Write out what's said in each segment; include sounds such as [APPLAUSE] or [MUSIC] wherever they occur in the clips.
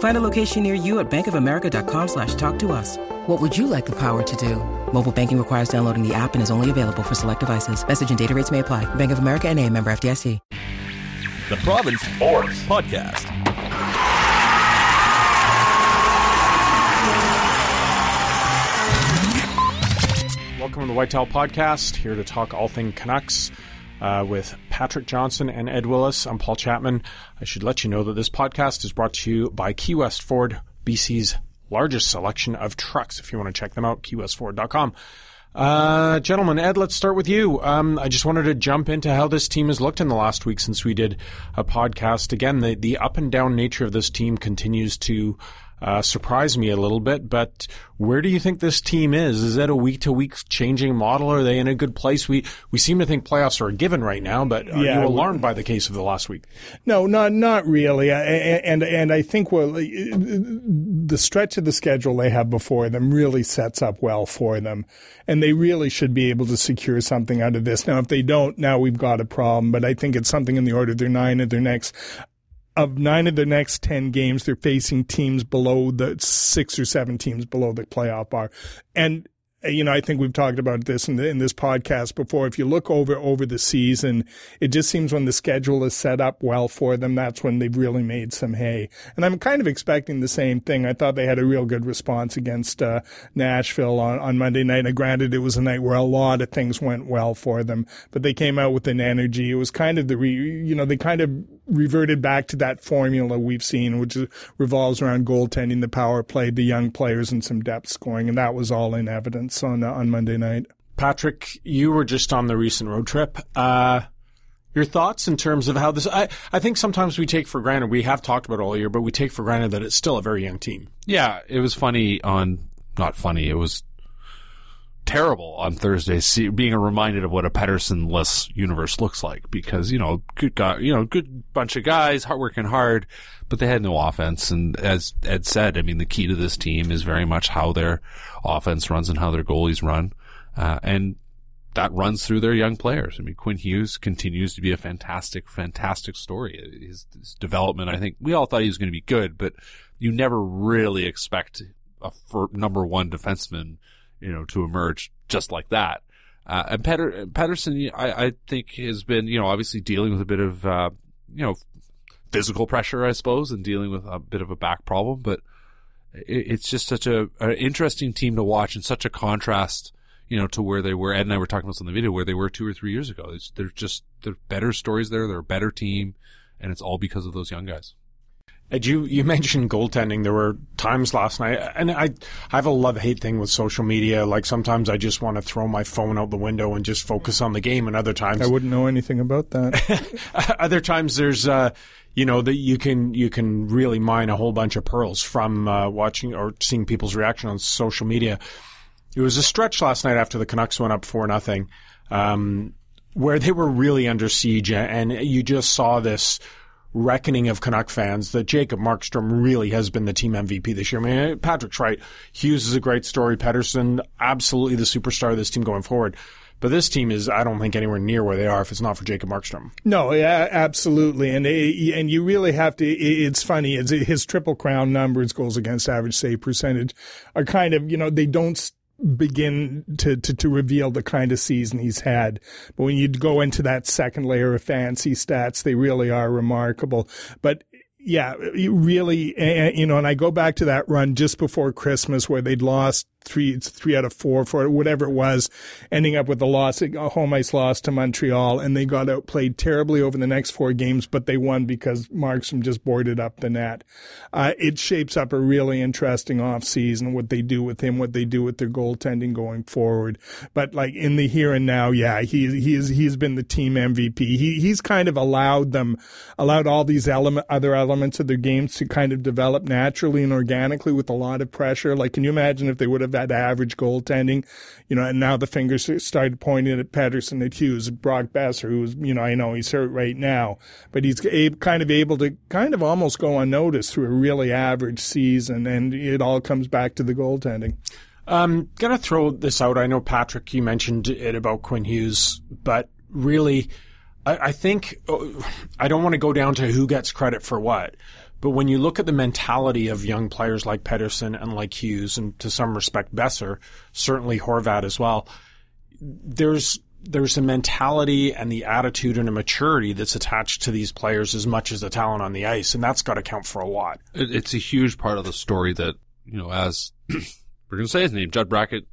Find a location near you at bankofamerica.com slash talk to us. What would you like the power to do? Mobile banking requires downloading the app and is only available for select devices. Message and data rates may apply. Bank of America and a member FDIC. The Province Sports Podcast. Welcome to the Whitetail Podcast, here to talk all thing Canucks uh, with Patrick Johnston and Ed Willes. I'm Paul Chapman. I should let you know that this podcast is brought to you by Key West Ford, BC's largest selection of trucks. If you want to check them out, keywestford.com. Uh, gentlemen, Ed, let's start with you. Um, I just wanted to jump into how this team has looked in the last week since we did a podcast. Again, the, the up and down nature of this team continues to uh, surprised me a little bit. But where do you think this team is? Is that a week to week changing model? Are they in a good place? We we seem to think playoffs are a given right now, but are yeah, you alarmed by the case of the last week? No, not not really. And and I think well, the stretch of the schedule they have before them really sets up well for them, and they really should be able to secure something out of this. Now, if they don't, now we've got a problem. But I think it's something in the order of their nine of their next of nine of the next 10 games, they're facing teams below the six or seven teams below the playoff bar. And you know, I think we've talked about this in, the, in this podcast before. If you look over over the season, it just seems when the schedule is set up well for them, that's when they've really made some hay. And I'm kind of expecting the same thing. I thought they had a real good response against uh, Nashville on, on Monday night. Now, granted, it was a night where a lot of things went well for them, but they came out with an energy. It was kind of the, re, you know, they kind of reverted back to that formula we've seen, which revolves around goaltending, the power play, the young players, and some depth scoring, and that was all in evidence on uh, on Monday night. Patrick, you were just on the recent road trip. Uh, your thoughts in terms of how this? I, I think sometimes we take for granted. We have talked about all year, but we take for granted that it's still a very young team. Yeah, it was funny on not funny. It was terrible on Thursday, see, being reminded of what a Pettersson-less universe looks like because, you know, good guy, you know, good bunch of guys, hard working hard, but they had no offense. And as Ed said, I mean, the key to this team is very much how their offense runs and how their goalies run. Uh, and that runs through their young players. I mean, Quinn Hughes continues to be a fantastic, fantastic story. His, his development, I think we all thought he was going to be good, but you never really expect a number one defenseman you know, to emerge just like that. Uh, and Petter, I, I, think has been, you know, obviously dealing with a bit of, uh, you know, physical pressure, I suppose, and dealing with a bit of a back problem. But it, it's just such a, an interesting team to watch and such a contrast, you know, to where they were. Ed and I were talking about this on the video where they were two or three years ago. It's, they're just, they're better stories there. They're a better team. And it's all because of those young guys. Ed, you, you mentioned goaltending. There were times last night, and I, I have a love hate thing with social media. Like sometimes I just want to throw my phone out the window and just focus on the game, and other times I wouldn't know anything about that. [LAUGHS] other times there's, uh, you know, that you can you can really mine a whole bunch of pearls from uh, watching or seeing people's reaction on social media. It was a stretch last night after the Canucks went up four nothing, um, where they were really under siege, and you just saw this reckoning of Canuck fans that Jacob Markstrom really has been the team MVP this year. I mean, Patrick's right. Hughes is a great story. Pettersson, absolutely the superstar of this team going forward. But this team is, I don't think, anywhere near where they are if it's not for Jacob Markstrom. No, yeah, absolutely, and and you really have to. It's funny. It's his triple crown numbers, goals against average save percentage, are kind of you know they don't begin to, to, to reveal the kind of season he's had. But when you go into that second layer of fancy stats, they really are remarkable. But yeah, really, you know, and I go back to that run just before Christmas where they'd lost three three out of four for whatever it was, ending up with a loss, a home ice loss to Montreal, and they got outplayed terribly over the next four games, but they won because Markstrom just boarded up the net. Uh, it shapes up a really interesting off season. What they do with him, what they do with their goaltending going forward. But like in the here and now, yeah, he he is he's been the team MVP. He he's kind of allowed them, allowed all these element other elements of their games to kind of develop naturally and organically with a lot of pressure. Like, can you imagine if they would have had average goaltending, you know, and now the fingers started pointing at Pettersson, at Hughes, at Brock Boeser, who's, you know, I know he's hurt right now, but he's a- kind of able to kind of almost go unnoticed through a really average season, and it all comes back to the goaltending. Um, gonna throw this out. I know Patrick, you mentioned it about Quinn Hughes, but really, I, I think oh, I don't want to go down to who gets credit for what. But when you look at the mentality of young players like Pettersson and like Hughes, and to some respect Boeser, certainly Horvat as well, there's there's a mentality and the attitude and a maturity that's attached to these players as much as the talent on the ice, and that's got to count for a lot. It's a huge part of the story that you know, as [CLEARS THROAT] we're going to say his name, Judd Brackett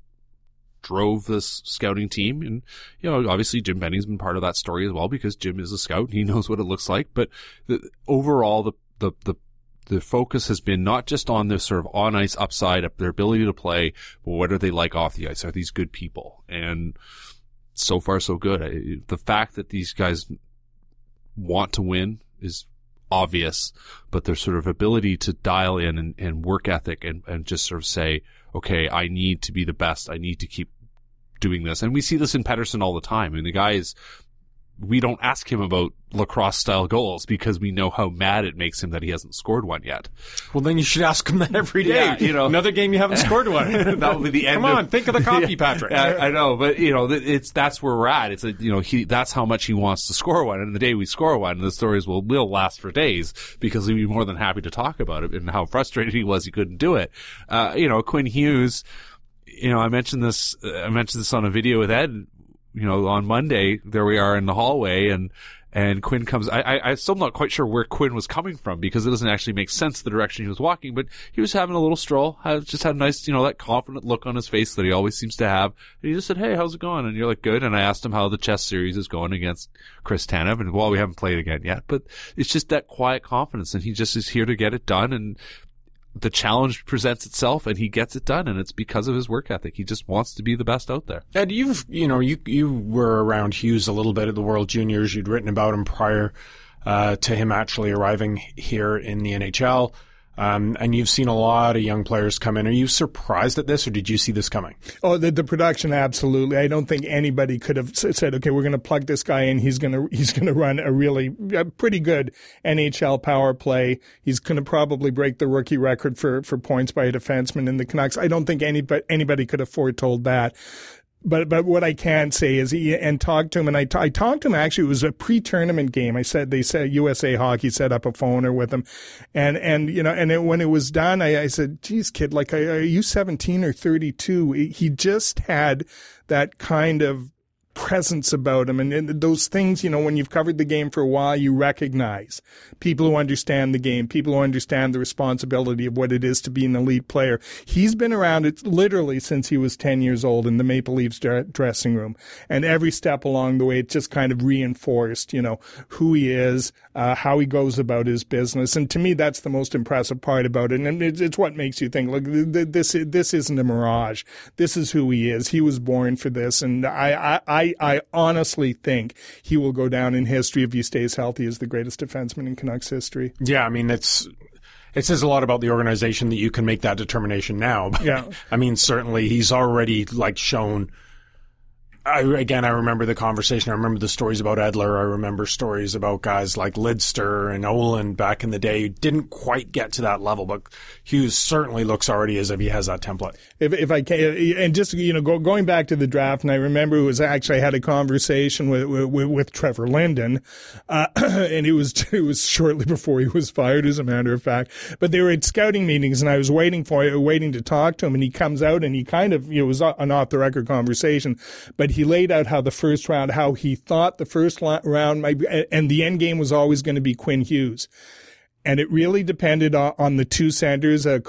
drove this scouting team, and you know, obviously Jim Benning's been part of that story as well because Jim is a scout and he knows what it looks like. But the, overall, the the the the focus has been not just on this sort of on ice upside, their ability to play, but what are they like off the ice? Are these good people? And so far, so good. The fact that these guys want to win is obvious, but their sort of ability to dial in and, and work ethic and, and just sort of say, okay, I need to be the best. I need to keep doing this. And we see this in Pettersson all the time. I mean, the guy is we don't ask him about lacrosse style goals because we know how mad it makes him that he hasn't scored one yet. Well, then you should ask him that every day. Yeah, you know, another game you haven't scored one. [LAUGHS] that will be the end. Come on, of, think of the copy, [LAUGHS] yeah, Patrick. I, I, know, but you know, it's that's where we're at. It's a you know, he that's how much he wants to score one, and the day we score one, the stories will will last for days because he'd be more than happy to talk about it and how frustrated he was he couldn't do it. Uh, you know, Quinn Hughes you know, I mentioned this, I mentioned this on a video with Ed you know, on Monday, there we are in the hallway and, and Quinn comes, I, I, I'm still not quite sure where Quinn was coming from because it doesn't actually make sense the direction he was walking, but he was having a little stroll, had, just had a nice, you know, that confident look on his face that he always seems to have. And he just said, Hey, how's it going? And you're like, good. And I asked him how the chess series is going against Chris Tanev. And well, we haven't played again yet, but it's just that quiet confidence and he just is here to get it done. And the challenge presents itself and he gets it done and it's because of his work ethic. He just wants to be the best out there. Ed, you've, you know, you, you were around Hughes a little bit at the World Juniors. You'd written about him prior, uh, to him actually arriving here in the NHL. Um, and you've seen a lot of young players come in. Are you surprised at this, or did you see this coming? Oh, the, the production, absolutely. I don't think anybody could have said, "Okay, we're going to plug this guy in. He's going [LAUGHS] to he's going to run a really a pretty good NHL power play. He's going to probably break the rookie record for for points by a defenseman in the Canucks." I don't think anybody anybody could have foretold that but but what I can say is he and talked to him, and I, I talked to him. Actually, it was a pre-tournament game. I said they said USA Hockey set up a phoner with him, and and you know, and it, when it was done, I, I said, "Geez, kid, like, are you 17 or 32?" He just had that kind of presence about him and, and, those things, you know, when you've covered the game for a while, you recognize people who understand the game, people who understand the responsibility of what it is to be an elite player. He's been around it literally since he was 10 years old in the Maple Leafs dressing room. And every step along the way, it just kind of reinforced, you know, who he is, uh, how he goes about his business. And to me, that's the most impressive part about it. And it's, it's what makes you think, look, this, this isn't a mirage. This is who he is. He was born for this. And I, I, I, honestly think he will go down in history if he stays healthy as the greatest defenseman in Canucks history. Yeah, I mean it's it says a lot about the organization that you can make that determination now. [LAUGHS] yeah. I mean, certainly he's already like shown I, again, I remember the conversation. I remember the stories about Edler. I remember stories about guys like Lidster and Ohlund back in the day. who Didn't quite get to that level, but Hughes certainly looks already as if he has that template. If, if I can, and just you know, go, going back to the draft, and I remember it was actually I had a conversation with with, with Trevor Linden, uh, [CLEARS THROAT] and it was [LAUGHS] it was shortly before he was fired, as a matter of fact. But they were at scouting meetings, and I was waiting for waiting to talk to him, and he comes out, and he kind of you know, it was an off the record conversation, but he laid out how the first round, how he thought the first round might be, and the end game was always going to be Quinn Hughes. and it really depended on, the two centers, uh,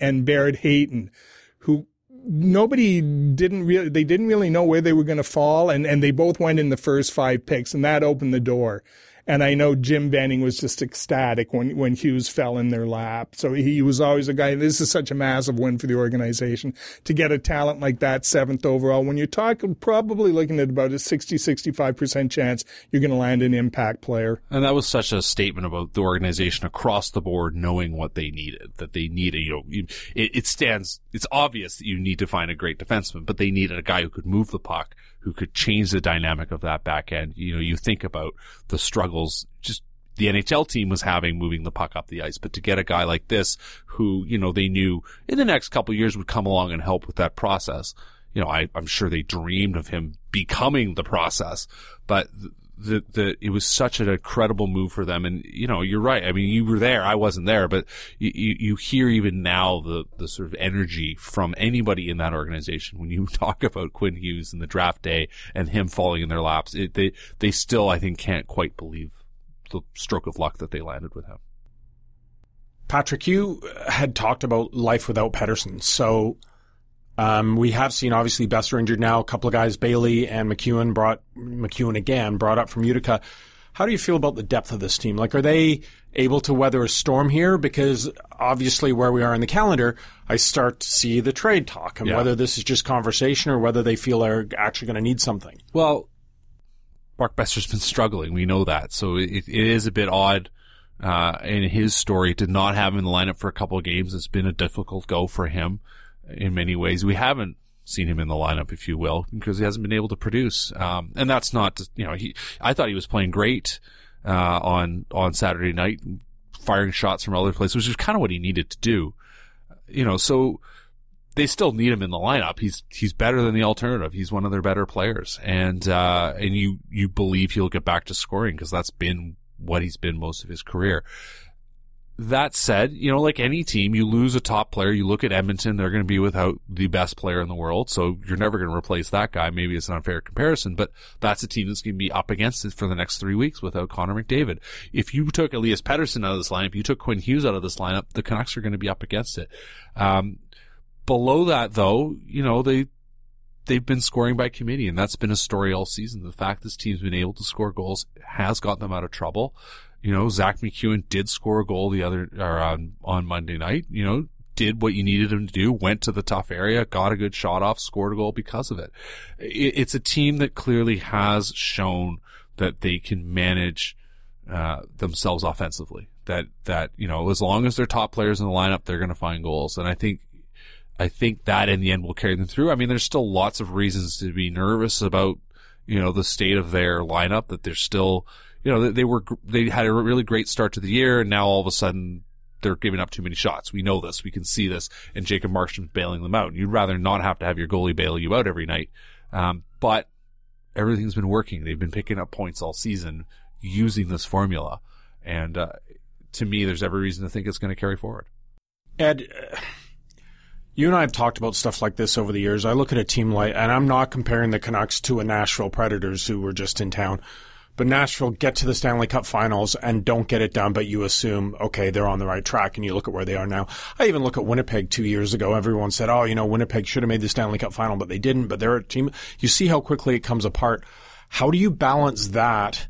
and Barrett Hayton, who nobody didn't really they didn't really know where they were going to fall and and they both went in the first five picks and that opened the door and I know Jim Benning was just ecstatic when, when Hughes fell in their lap. So he was always a guy. This is such a massive win for the organization to get a talent like that seventh overall. When you're talking, probably looking at about a 60, 65% chance you're going to land an impact player. And that was such a statement about the organization across the board knowing what they needed, that they needed, you know, it, it stands, it's obvious that you need to find a great defenseman, but they needed a guy who could move the puck, who could change the dynamic of that back end. You know, you think about the struggles just the NHL team was having moving the puck up the ice, but to get a guy like this who, you know, they knew in the next couple years would come along and help with that process. You know, I, I'm sure they dreamed of him becoming the process, but the, the, it was such an incredible move for them. And, you know, you're right. I mean, you were there. I wasn't there, but you, you, you hear even now the, the sort of energy from anybody in that organization when you [LAUGHS] talk about Quinn Hughes and the draft day and him falling in their laps. It, they, they still, I think, can't quite believe the stroke of luck that they landed with him. Patrick, you had talked about life without Pettersson, So, um, we have seen obviously Boeser injured now. A couple of guys, Bailey and MacEwen brought MacEwen again brought up from Utica. How do you feel about the depth of this team? Like, are they able to weather a storm here? Because obviously, where we are in the calendar, I start to see the trade talk and yeah. whether this is just conversation or whether they feel they're actually going to need something. Well, Mark Boeser's been struggling. We know that, so it, it is a bit odd. Uh, in his story, to not have him in the lineup for a couple of games, it's been a difficult go for him in many ways. We haven't seen him in the lineup, if you will, because he hasn't been able to produce. Um, and that's not, you know, he, I thought he was playing great, uh, on, on Saturday night, firing shots from other places, which is kind of what he needed to do. You know, so they still need him in the lineup. He's, he's better than the alternative. He's one of their better players. And, uh, and you, you believe he'll get back to scoring because that's been what he's been most of his career that said, you know, like any team, you lose a top player. You look at Edmonton, they're going to be without the best player in the world. So you're never going to replace that guy. Maybe it's an unfair comparison, but that's a team that's going to be up against it for the next three weeks without Connor McDavid. If you took Elias Pettersson out of this lineup, you took Quinn Hughes out of this lineup, the Canucks are going to be up against it. Um, below that though, you know, they, they've been scoring by committee and that's been a story all season. The fact this team's been able to score goals has gotten them out of trouble. You know, Zack MacEwen did score a goal the other, or on, on Monday night, you know, did what you needed him to do, went to the tough area, got a good shot off, scored a goal because of it. It's a team that clearly has shown that they can manage, uh, themselves offensively. That, that, you know, as long as they're top players in the lineup, they're going to find goals. And I think, I think that in the end will carry them through. I mean, there's still lots of reasons to be nervous about, you know, the state of their lineup, that they're still, you know, they were, they had a really great start to the year and now all of a sudden they're giving up too many shots. We know this. We can see this and Jacob Markstrom's bailing them out. You'd rather not have to have your goalie bail you out every night. Um, but everything's been working. They've been picking up points all season using this formula. And, uh, to me, there's every reason to think it's going to carry forward. Ed, you and I have talked about stuff like this over the years. I look at a team like, and I'm not comparing the Canucks to a Nashville Predators who were just in town. But Nashville get to the Stanley Cup finals and don't get it done, but you assume, okay, they're on the right track and you look at where they are now. I even look at Winnipeg two years ago. Everyone said, oh, you know, Winnipeg should have made the Stanley Cup final, but they didn't, but they're a team. You see how quickly it comes apart. How do you balance that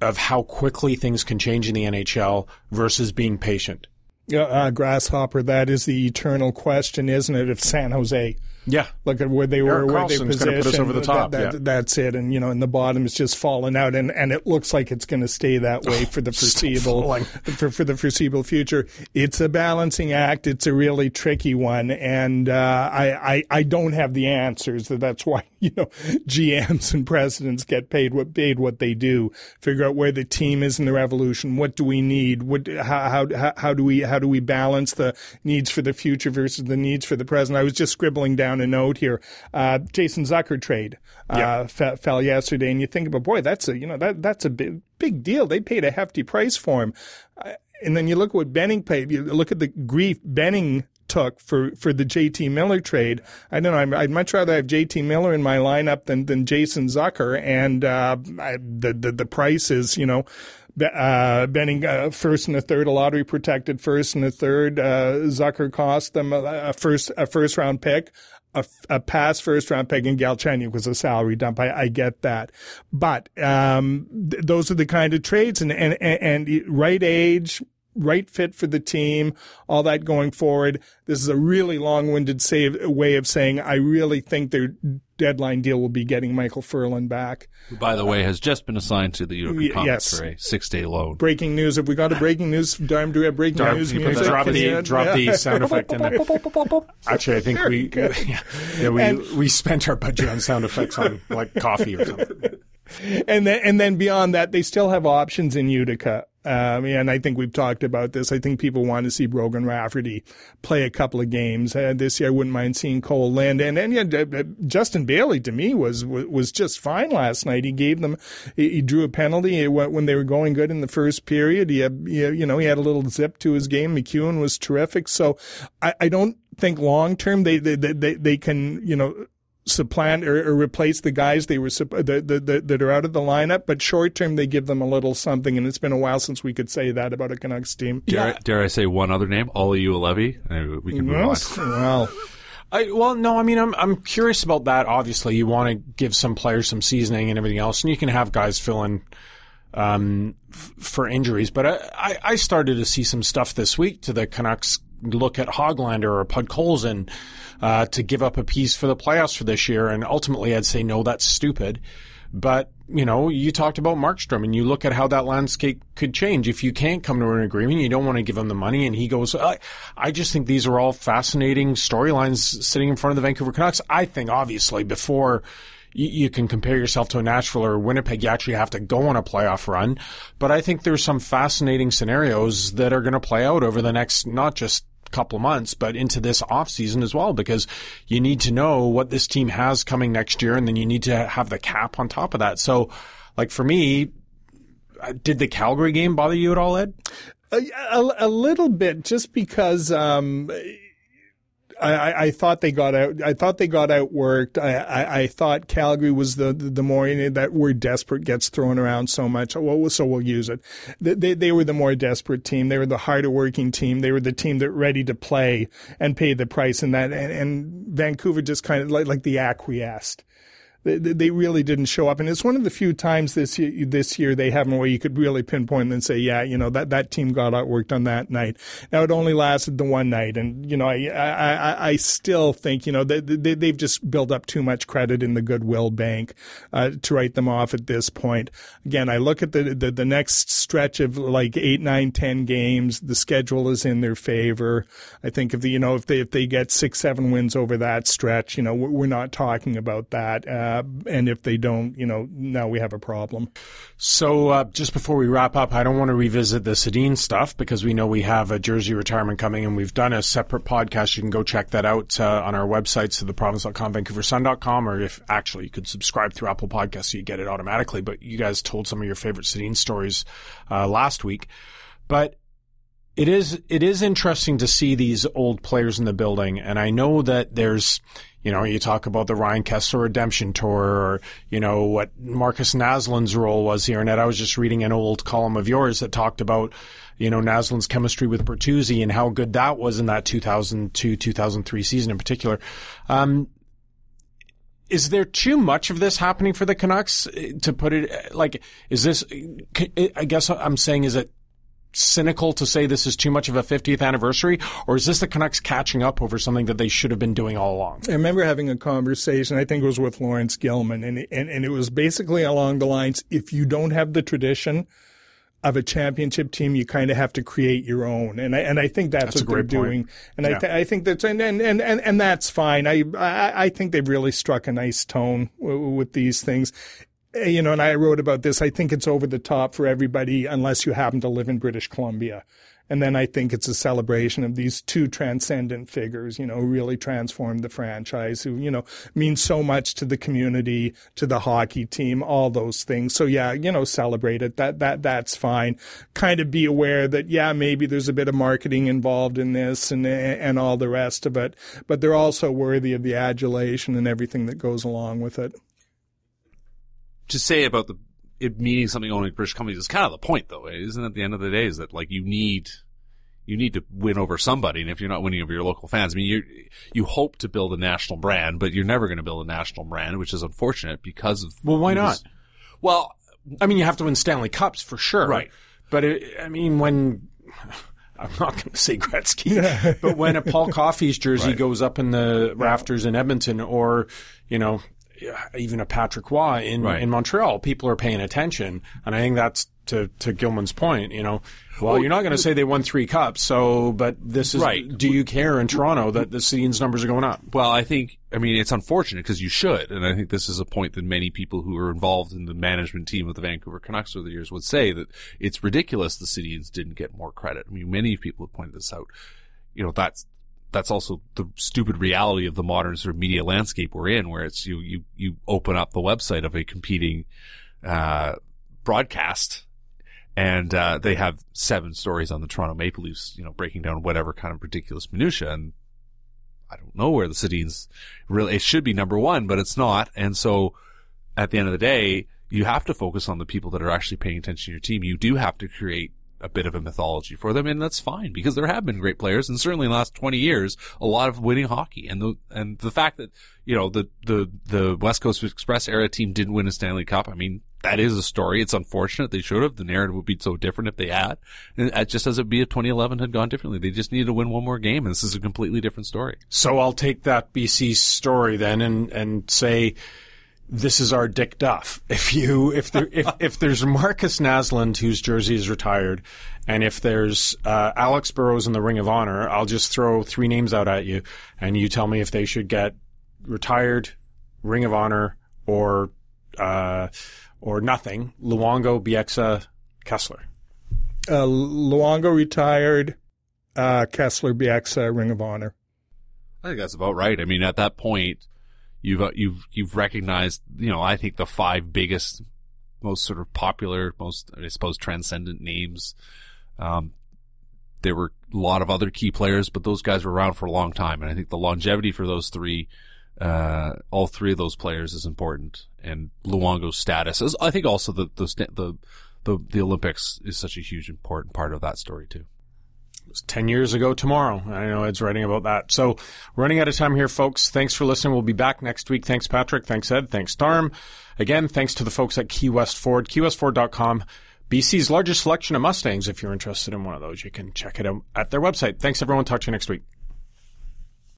of how quickly things can change in the NHL versus being patient? Uh, grasshopper, that is the eternal question, isn't it? If San Jose yeah, look at where they Erik were, where they positioned. Put us over the top. That, that, yeah. That's it, and you know, and the bottom is just falling out, and, and it looks like it's going to stay that way for the [LAUGHS] foreseeable for, for the foreseeable future. It's a balancing act. It's a really tricky one, and uh, I, I I don't have the answers. That's why [LAUGHS] you know GMs and presidents get paid what paid what they do. Figure out where the team is in the revolution. What do we need? What how how how do we how do we balance the needs for the future versus the needs for the present? I was just scribbling down down a note here. Uh, Jason Zucker trade uh, yeah. fell yesterday, and you think about, boy, that's a you know that that's a big big deal. They paid a hefty price for him, uh, and then you look at what Benning paid. You look at the grief Benning took for, for the JT Miller trade. I don't know. I'd much rather have JT Miller in my lineup than, than Jason Zucker. And, uh, I, the, the, the price is, you know, uh, Benning uh, first and a third, a lottery protected first and a third. Uh, Zucker cost them a, a first a first round pick a, a past first round pick in Galchenyuk was a salary dump. I, I get that, but um, th- those are the kind of trades and, and and and right age, right fit for the team, all that going forward. This is a really long-winded save, way of saying I really think their deadline deal will be getting Micheal Ferland back. Who, by the way, has just been assigned to the Utica Y- yes. for a six-day loan. Breaking news. Have we got a breaking news? Darm, do we have breaking Darm, news can you put music? the- drop the Yeah. the sound effect in there. [LAUGHS] Actually, I think we yeah, yeah, we And- we spent our budget on sound effects on like coffee or something. [LAUGHS] and then and then beyond that, they still have options in Utica. Um, and I think we've talked about this. I think people want to see Brogan Rafferty play a couple of games uh, this year. I wouldn't mind seeing Cole Lind and yeah, d- Justin Bailey to me was was just fine last night. He gave them he, he drew a penalty when they were going good in the first period. He had you know he had a little zip to his game. MacEwen was terrific. So I, I don't think long term they, they they they can you know supplant or, or replace the guys they were supp- that, that, that, that are out of the lineup, but short term they give them a little something, and it's been a while since we could say that about a Canucks team. Dare, dare I say one other name? Olli Juolevi? And we can move Well, on. well, I, well, no, I mean, I'm I'm curious about that. Obviously, you want to give some players some seasoning and everything else, and you can have guys fill in um, f- for injuries. But I, I, I started to see some stuff this week to the Canucks look at Hoglander or Podkolzin uh, to give up a piece for the playoffs for this year, and ultimately I'd say no, that's stupid. But you know, you talked about Markstrom, and you look at how that landscape could change if you can't come to an agreement. You don't want to give him the money, and he goes. I, I just think these are all fascinating storylines sitting in front of the Vancouver Canucks. I think obviously before you can compare yourself to a Nashville or Winnipeg, you actually have to go on a playoff run. But I think there's some fascinating scenarios that are going to play out over the next not just couple months, but into this off season as well, because you need to know what this team has coming next year, and then you need to have the cap on top of that. So, like for me, did the Calgary game bother you at all, Ed? a, a, a little bit, just because um, I, I, thought they got out. I thought they got outworked. I, I, I thought Calgary was the the, the more that word desperate gets thrown around so much. Well, so we'll use it. They, they, they were the more desperate team. They were the harder working team. They were the team that ready to play and pay the price. And that and, and Vancouver just kind of like like the acquiesced they, they really didn't show up. And it's one of the few times this year, this year they haven't where you could really pinpoint and say, yeah, you know, that, that team got outworked on that night. Now it only lasted the one night. And, you know, I, I, I, still think, you know, they, they, they've just built up too much credit in the goodwill bank, uh, to write them off at this point. Again, I look at the, the, the next stretch of like eight, nine, ten games. The schedule is in their favor. I think if the, you know, if they, if they get six, seven wins over that stretch, you know, we're, we're not talking about that. Uh, and if they don't, you know, now we have a problem. So, uh, just before we wrap up, I don't want to revisit the Sedin stuff because we know we have a jersey retirement coming and we've done a separate podcast. You can go check that out uh, on our websites, so theprovince.com, vancouversun.com, or if actually you could subscribe through Apple Podcasts so you get it automatically. But you guys told some of your favorite Sedin stories uh, last week. But it is it is interesting to see these old players in the building, and I know that there's, you know, you talk about the Ryan Kesler redemption tour, or you know what Markus Naslund's role was here. And I was just reading an old column of yours that talked about, you know, Naslin's chemistry with Bertuzzi and how good that was in that 2002 2003 season in particular. Um, is there too much of this happening for the Canucks eh, to put it like? Is this? I guess I'm saying is it cynical to say this is too much of a 50th anniversary, or is this the Canucks catching up over something that they should have been doing all along? I remember having a conversation, I think it was with Laurence Gilman, and, and, and it was basically along the lines, if you don't have the tradition of a championship team, you kind of have to create your own. And I, and I think that's, That's a what they're point. doing. And Yeah. I, th- I think that's, and, and, and, and, and that's fine. I, I, I think they've really struck a nice tone w- with these things. Uh, You know, and I wrote about this. I think it's over the top for everybody unless you happen to live in British Columbia. And then I think it's a celebration of these two transcendent figures, you know, who really transformed the franchise, who, you know, mean so much to the community, to the hockey team, all those things. So yeah, you know, celebrate it. That, that, that's fine. Kind of be aware that, yeah, maybe there's a bit of marketing involved in this and, and all the rest of it, but they're also worthy of the adulation and everything that goes along with it. To say about the it meaning something only British companies is kind of the point, though, isn't it? At the end of the day, is that like you need you need to win over somebody, and if you're not winning over your local fans, I mean, you you hope to build a national brand, but you're never going to build a national brand, which is unfortunate because of well, why not? Well, I mean, you have to win Stanley Cups for sure, right? But it, I mean, when [LAUGHS] I'm not going to say Gretzky, [LAUGHS] but when a Paul Coffey's jersey right. goes up in the rafters in Edmonton, or you know, Uh, even a Patrick Roy in, right. in Montreal, people are paying attention. And I think that's to, to Gilman's point, you know, well, you're not going to say they won three cups. So, but this is, right. do you care in Toronto that the Sedin's numbers are going up? Well, I think, I mean, it's unfortunate because you should. And I think this is a point that many people who are involved in the management team of the Vancouver Canucks over the years would say that it's ridiculous the Sedins didn't get more credit. I mean, many people have pointed this out. You know, that's, that's also the stupid reality of the modern sort of media landscape we're in, where it's you you you open up the website of a competing uh, broadcast, and uh, they have seven stories on the Toronto Maple Leafs, you know, breaking down whatever kind of ridiculous minutia, and I don't know where the Sedins really. It should be number one, but it's not, and so at the end of the day, you have to focus on the people that are actually paying attention to your team. You do have to create a bit of a mythology for them, and that's fine because there have been great players, and certainly in the last twenty years, a lot of winning hockey, and the and the fact that you know the the the West Coast Express era team didn't win a Stanley Cup, I mean that is a story. It's unfortunate they should have. The narrative would be so different if they had, and uh, just as it be if 2011 had gone differently. They just needed to win one more game, and this is a completely different story. So I'll take that BC story then, and and say this is our Dick Duff. If you if there if [LAUGHS] if there's Markus Naslund whose jersey is retired, and if there's uh, Alex Burrows in the Ring of Honor, I'll just throw three names out at you, and you tell me if they should get retired, Ring of Honor, or uh, or nothing. Luongo, Bieksa, Kesler. Uh, Luongo retired. Uh, Kesler, Bieksa, Ring of Honor. I think that's about right. I mean, at that point, you've uh, you've you've recognized, you know, I think the five biggest, most sort of popular, most I suppose transcendent names. Um, there were a lot of other key players, but those guys were around for a long time, and I think the longevity for those three, uh, all three of those players is important, and Luongo's status is, I think, also the the the the, the Olympics is such a huge important part of that story too. 10 years ago tomorrow. I know Ed's writing about that. So running out of time here, folks. Thanks for listening. We'll be back next week. Thanks, Patrick. Thanks, Ed. Thanks, Darm. Again, thanks to the folks at Key West Ford, keywestford.com. BC's largest selection of Mustangs. If you're interested in one of those, you can check it out at their website. Thanks, everyone. Talk to you next week.